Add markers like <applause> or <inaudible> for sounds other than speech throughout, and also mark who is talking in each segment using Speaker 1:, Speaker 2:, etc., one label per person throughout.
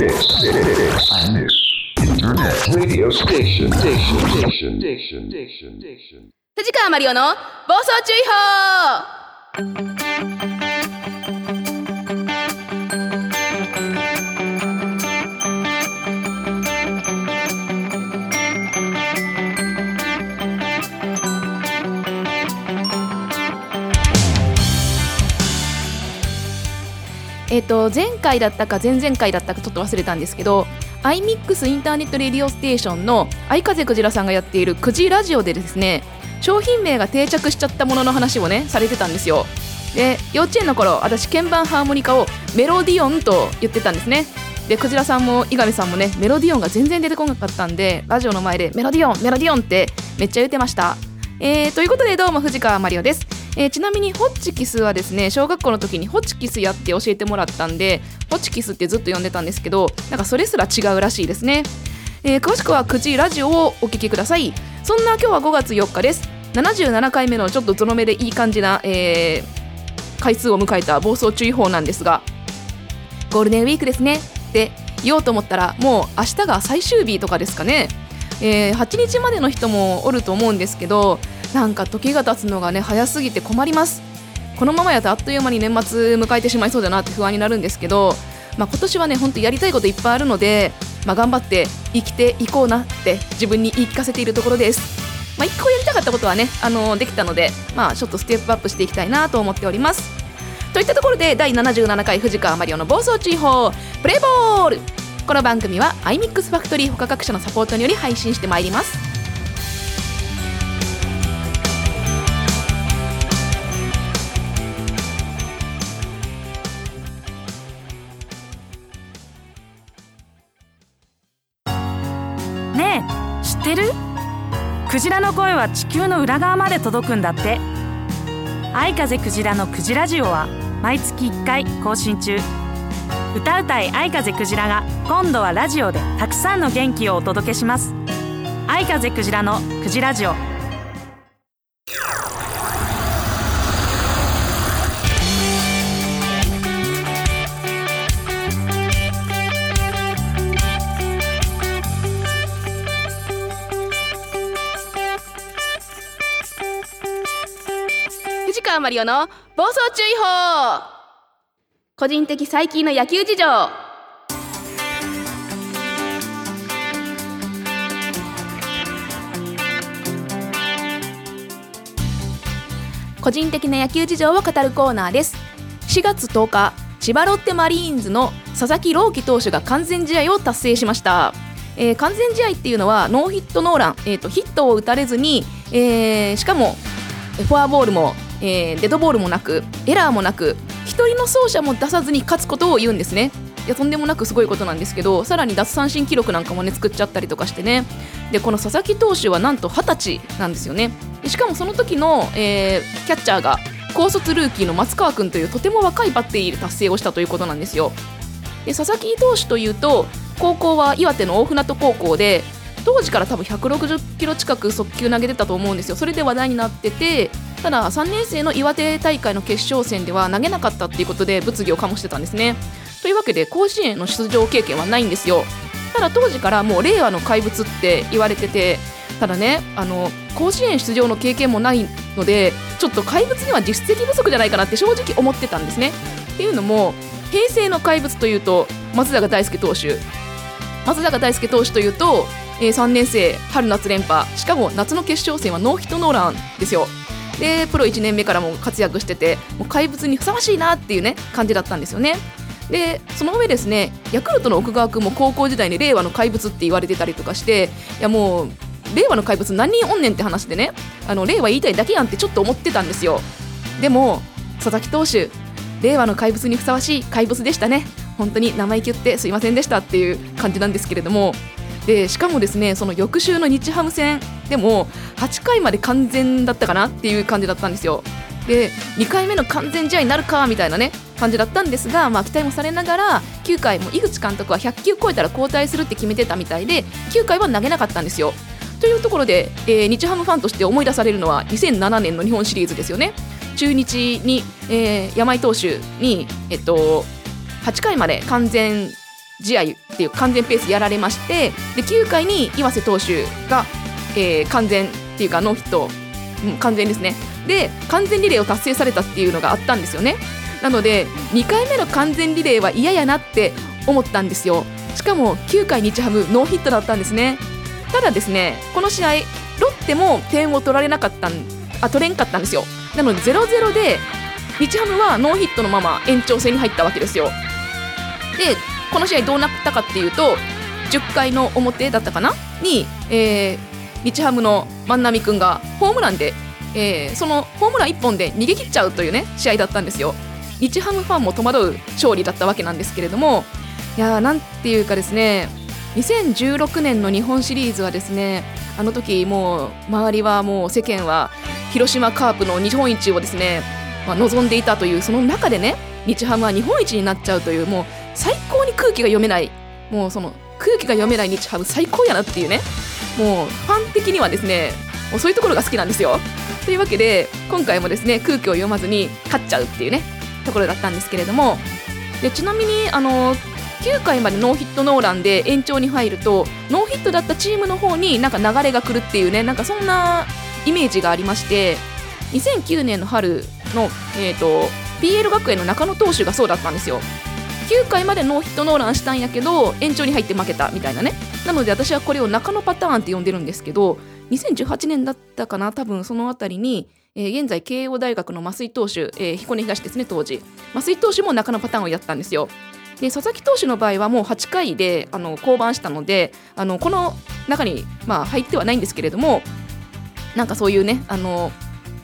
Speaker 1: 藤川マリオの暴走注意報。えっ、と前回だったか前々回だったかちょっと忘れたんですけど iMix インターネットレディオステーションの相風クジラさんがやっているクジラジオでですね商品名が定着しちゃったものの話をねされてたんですよ。で幼稚園の頃私鍵盤ハーモニカをメロディオンと言ってたんですね。でクジラさんも伊上さんもねメロディオンが全然出てこなかったんでラジオの前でメロディオンメロディオンってめっちゃ言ってました。えー、ということでどうも藤川マリオです、えーちなみにホッチキスはですね小学校の時にホッチキスやって教えてもらったんでホッチキスってずっと呼んでたんですけどなんかそれすら違うらしいですね、えー詳しくは9時ラジオをお聞きください。そんな今日は5月4日です。77回目のちょっとゾロ目でいい感じな、えー回数を迎えた暴走注意報なんですがゴールデンウィークですね。って言おうと思ったらもう明日が最終日とかですかね、えー8日までの人もおると思うんですけどなんか時が経つのがね早すぎて困りますこのままやとあっという間に年末迎えてしまいそうだなって不安になるんですけど、まあ、今年はね本当やりたいこといっぱいあるので、まあ、頑張って生きていこうなって自分に言い聞かせているところですまあ、個やりたかったことはね、あのできたので、まあ、ちょっとステップアップしていきたいなと思っております。といったところで第77回藤川マリオの暴走注意報プレイボールこの番組は iMix ファクトリー他各社のサポートにより配信してまいります。
Speaker 2: クジラの声は地球の裏側まで届くんだって。愛風クジラのクジラジオは毎月1回更新中。歌うたい愛風クジラが今度はラジオでたくさんの元気をお届けします。愛風クジラのクジラジオ。
Speaker 1: 川マリオの暴走注意報。個人的最近の野球事情。個人的な野球事情を語るコーナーです。4月10日千葉ロッテマリーンズの佐々木朗希投手が完全試合を達成しました、えー完全試合っていうのはノーヒットノーラン、えー、とヒットを打たれずに、えーしかもフォアボールも、えーデッドボールもなくエラーもなく一人の走者も出さずに勝つことを言うんですね。いやとんでもなくすごいことなんですけどさらに奪三振記録なんかもね作っちゃったりとかしてね。でこの佐々木投手はなんと20歳なんですよね。でしかもその時の、えーキャッチャーが高卒ルーキーの松川君というとても若いバッテリーで達成をしたということなんですよ。で佐々木投手というと高校は岩手の大船渡高校で当時から多分160キロ近く速球投げてたと思うんですよ。それで話題になっててただ3年生の岩手大会の決勝戦では投げなかったっていうことで物議を醸してたんですね。というわけで甲子園の出場経験はないんですよ。ただ当時からもう令和の怪物って言われててただねあの甲子園出場の経験もないのでちょっと怪物には実績不足じゃないかなって正直思ってたんですね。っていうのも平成の怪物というと松坂大輔投手。松坂大輔投手というと、え3年生春夏連覇。しかも夏の決勝戦はノーヒットノーランですよ。でプロ1年目からも活躍しててもう怪物にふさわしいなっていうね感じだったんですよね。でその上ですねヤクルトの奥川君も高校時代に令和の怪物って言われてたりとかしていやもう令和の怪物何人おんねんって話でねあの令和言いたいだけやんってちょっと思ってたんですよ。でも佐々木投手令和の怪物にふさわしい怪物でしたね。本当に生意気言ってすいませんでしたっていう感じなんですけれどもでしかもですねその翌週の日ハム戦でも8回まで完全だったかなっていう感じだったんですよ。で2回目の完全試合になるかみたいなね感じだったんですが、まあ、期待もされながら9回も井口監督は100球超えたら交代するって決めてたみたいで9回は投げなかったんですよ。というところで、えー日ハムファンとして思い出されるのは2007年の日本シリーズですよね。中日に、えー山井投手に、えっと、8回まで完全試合っていう完全ペースやられましてで9回に岩瀬投手が、えー完全っていうかノーヒット、うん、完全ですね。で完全リレーを達成されたっていうのがあったんですよね。なので2回目の完全リレーは嫌やなって思ったんですよ。しかも9回日ハムノーヒットだったんですね。ただですねこの試合ロッテも点を取られなかったんあ取れんかったんですよ。なので0-0で日ハムはノーヒットのまま延長戦に入ったわけですよ。でこの試合どうなったかっていうと10回の表だったかな？に、えー日ハムの万波君がホームランで、えーそのホームラン1本で逃げ切っちゃうというね試合だったんですよ。日ハムファンも戸惑う勝利だったわけなんですけれどもいやーなんていうかですね2016年の日本シリーズはですねあの時もう周りはもう世間は広島カープの日本一をですね、まあ、望んでいたというその中でね日ハムは日本一になっちゃうというもう最高に空気が読めない。もうその空気が読めない日ハム最高やなっていうね。もうファン的にはですねもうそういうところが好きなんですよ。というわけで今回もですね空気を読まずに勝っちゃうっていうねところだったんですけれども。でちなみにあの9回までノーヒットノーランで延長に入るとノーヒットだったチームの方になんか流れが来るっていうねなんかそんなイメージがありまして2009年の春の、えー、と PL 学園の中野投手がそうだったんですよ。9回までノーヒットノーランしたんやけど延長に入って負けたみたいなね。なので私はこれを中野パターンって呼んでるんですけど2018年だったかな多分そのあたりに、えー現在慶応大学の増井投手、えー彦根東ですね当時。増井投手も中野パターンをやったんですよ。で佐々木投手の場合はもう8回であの降板したのであのこの中に、まあ、入ってはないんですけれどもなんかそういうねあの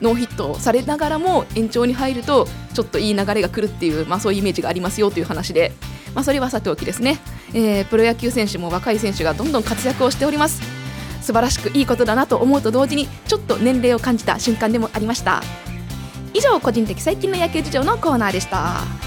Speaker 1: ノーヒットされながらも延長に入るとちょっといい流れが来るっていう、まあ、そういうイメージがありますよという話で、まあ、それはさておきですね、えープロ野球選手も若い選手がどんどん活躍をしております。素晴らしくいいことだなと思うと同時にちょっと年齢を感じた瞬間でもありました。以上個人的最近の野球事情のコーナーでした。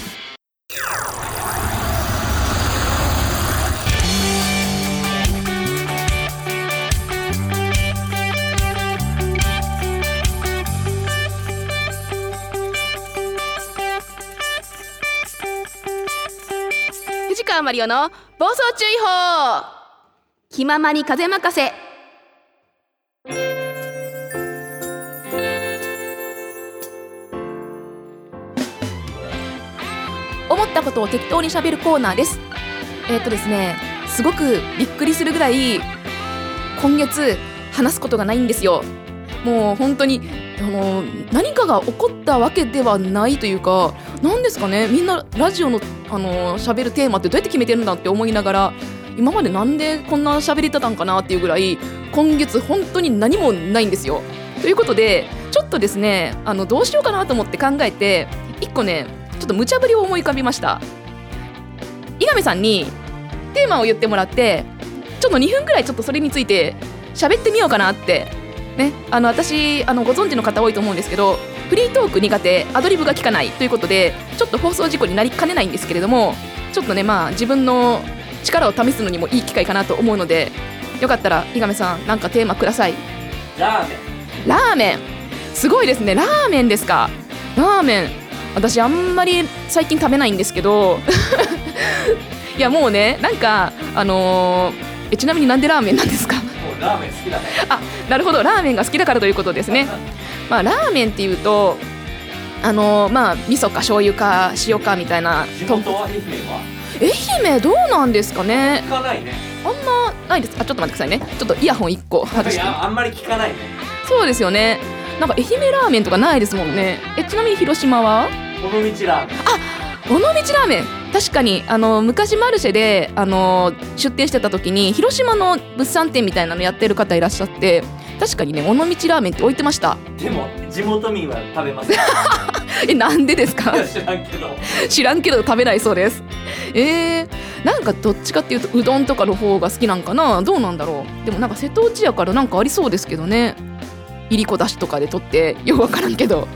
Speaker 1: 川マリオの暴走注意報。気ままに風任せ。思ったことを適当にしゃべるコーナーです。えっ、とですねすごくびっくりするぐらい今月話すことがないんですよ。もう本当にあの何かが起こったわけではないというか何ですかねみんなラジオのあの喋るテーマってどうやって決めてるんだって思いながら今までなんでこんな喋れてたんかなっていうぐらい今月本当に何もないんですよ。ということでちょっとですねあのどうしようかなと思って考えて一個ねちょっと無茶ぶりを思い浮かびました。伊上さんにテーマを言ってもらってちょっと2分ぐらいちょっとそれについて喋ってみようかなってね、あの私あのご存知の方多いと思うんですけどフリートーク苦手アドリブが効かないということでちょっと放送事故になりかねないんですけれどもちょっとねまあ自分の力を試すのにもいい機会かなと思うのでよかったら伊上さんなんかテーマください。
Speaker 3: ラーメン。
Speaker 1: ラーメン。すごいですね。ラーメンですか。ラーメン。私あんまり最近食べないんですけど <laughs> いやもうねなんかあのーえちなみになんでラーメンなんですか？
Speaker 3: もうラーメン好きだね
Speaker 1: あなるほど。ラーメンが好きだからということですね。まあラーメンっていうとあのーまあ味噌か醤油か塩かみたいな。
Speaker 3: 地元は愛媛は？
Speaker 1: 愛媛どうなんですかね。
Speaker 3: 聞かないね。
Speaker 1: あんまないです。あちょっと待ってくださいね。ちょっとイヤホン1個外
Speaker 3: い
Speaker 1: して。
Speaker 3: やあんまり聞かないね。
Speaker 1: そうですよね。なんか愛媛ラーメンとかないですもんね。えちなみに広島は？
Speaker 3: 尾道ラーメン。
Speaker 1: 尾道ラーメン確かにあの昔マルシェであの出店してた時に広島の物産展みたいなのやってる方いらっしゃって確かにね尾道ラーメンって置いてました。
Speaker 3: でも地元民は食べます。<laughs>
Speaker 1: えなんでですか？
Speaker 3: 知らんけど。
Speaker 1: 知らんけど食べないそうです。えー、なんかどっちかっていうとうどんとかの方が好きなんかな？どうなんだろう？でもなんか瀬戸内やからなんかありそうですけどね。いりこだしとかで取ってよくわからんけど。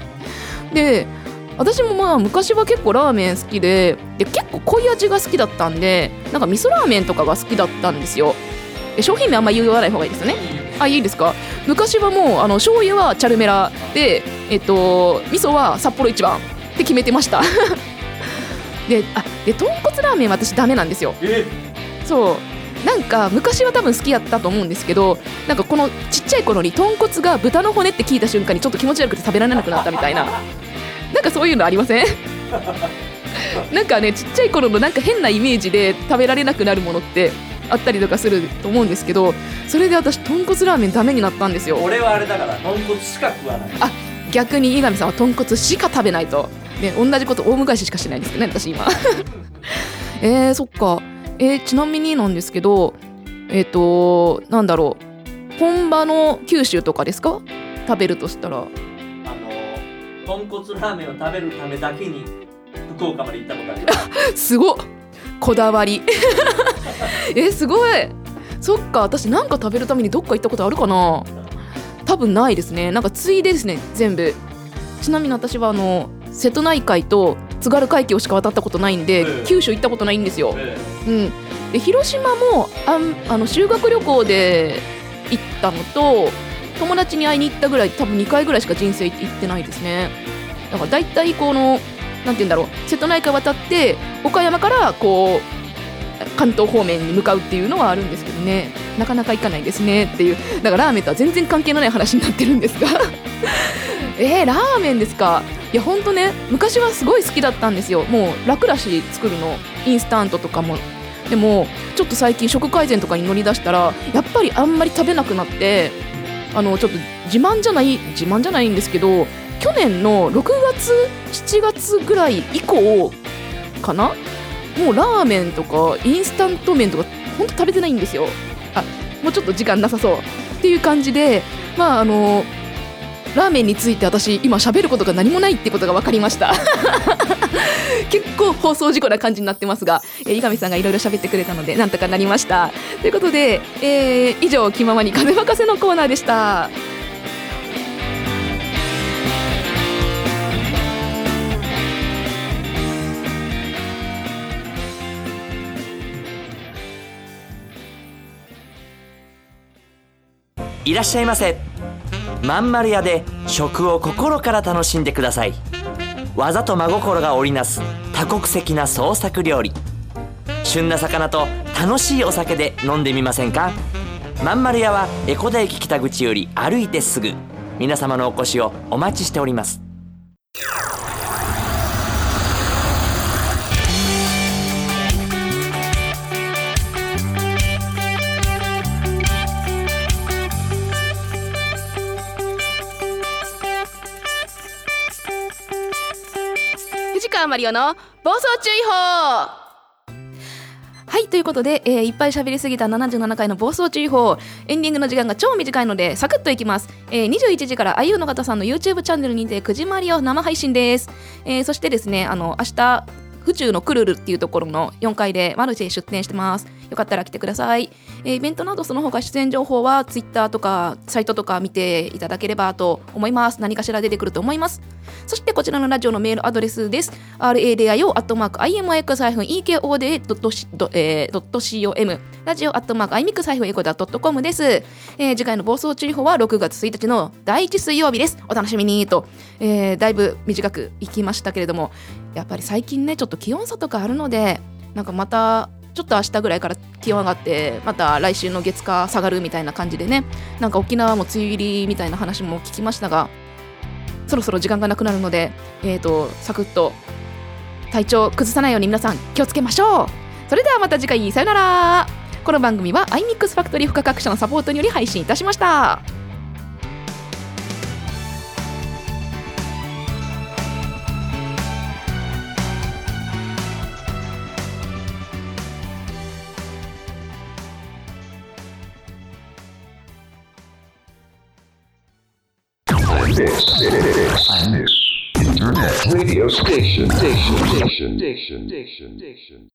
Speaker 1: で私もまあ昔は結構ラーメン好きでで結構濃い味が好きだったんでなんか味噌ラーメンとかが好きだったんですよ。で商品名あんま言わない方がいいですよね。あいいですか？昔はもうあの醤油はチャルメラでえっと味噌は札幌一番って決めてました。<laughs> であで豚骨ラーメンは私ダメなんですよ。
Speaker 3: え？
Speaker 1: そう。なんか昔は多分好きやったと思うんですけどなんかこのちっちゃい頃に豚骨が豚の骨って聞いた瞬間にちょっと気持ち悪くて食べられなくなったみたいななんかそういうのありません？<laughs> なんかねちっちゃい頃のなんか変なイメージで食べられなくなるものってあったりとかすると思うんですけどそれで私豚骨ラーメンダメになったんですよ。
Speaker 3: 俺はあれだから豚骨しか食わない。
Speaker 1: あ逆に井上さんは豚骨しか食べないと、ね、同じこと大昔しかしてないんですよね私今。<laughs> えー、そっか。えーちなみになんですけどえっ、となんだろう。本場の九州とかですか？食べるとしたら
Speaker 3: 豚骨ラーメンを食べるためだけに福岡まで行ったことある
Speaker 1: す。<laughs> ごっ。こだわり。<laughs> えすごい。そっか。私なんか食べるためにどっか行ったことあるかな。多分ないですね。なんかついでですね全部。ちなみに私はあの瀬戸内海と津軽海峡しか渡ったことないんで、
Speaker 3: ええ。
Speaker 1: 九州行ったことないんですよ、
Speaker 3: え。
Speaker 1: うん、で広島もあんあの修学旅行で行ったのと友達に会いに行ったぐらい多分2回ぐらいしか人生行ってないですね。だから大体このなんて言うんだろう瀬戸内海渡って岡山からこう関東方面に向かうっていうのはあるんですけどね。なかなか行かないですね。っていう。だからラーメンとは全然関係のない話になってるんですが。<laughs> えー、ラーメンですか？いやほんとね昔はすごい好きだったんですよ。もう楽だし作るの。インスタントとかも。でもちょっと最近食改善とかに乗り出したらやっぱりあんまり食べなくなってあのちょっと自慢じゃない自慢じゃないんですけど去年の6月7月ぐらい以降かなもうラーメンとかインスタント麺とかほんと食べてないんですよ。あもうちょっと時間なさそうっていう感じでまああのラーメンについて私今喋ることが何もないってことが分かりました。<laughs> 結構放送事故な感じになってますが、えー、井上さんがいろいろ喋ってくれたのでなんとかなりました。ということで、えー以上気ままに風任せのコーナーでした。
Speaker 3: いらっしゃいませ。まん丸屋で食を心から楽しんでください。技と真心が織りなす多国籍な創作料理。旬な魚と楽しいお酒で飲んでみませんか？まん丸屋は江古田駅北口より歩いてすぐ。皆様のお越しをお待ちしております。
Speaker 1: 川マリオの暴走注意報。はいということで、えーいっぱい喋りすぎた77回の暴走注意報。エンディングの時間が超短いのでサクッといきます、えー21時からあゆの方さんの YouTube チャンネルにてくじまりを生配信です、えーそしてですねあの明日府中のクルルっていうところの4階でマルシェ出店してます。よかったら来てください、えーイベントなどその他出演情報は Twitter とかサイトとか見ていただければと思います。何かしら出てくると思います。そしてこちらのラジオのメールアドレスです。radio.imx-eco.com ラジオ .imix-eco.com です、えー次回の暴走注意報は6月1日の第1水曜日です。お楽しみにと、えーだいぶ短くいきましたけれども、やっぱり最近ね、ちょっと気温差とかあるので、なんかまた、ちょっと明日ぐらいから気温上がってまた来週の月火下がるみたいな感じでね。なんか沖縄も梅雨入りみたいな話も聞きましたがそろそろ時間がなくなるので、えー、とサクッと体調崩さないように皆さん気をつけましょう。それではまた次回さよなら。この番組は iMix ファクトリー付加各社のサポートにより配信いたしました「
Speaker 4: diction, diction, diction, diction, diction, diction.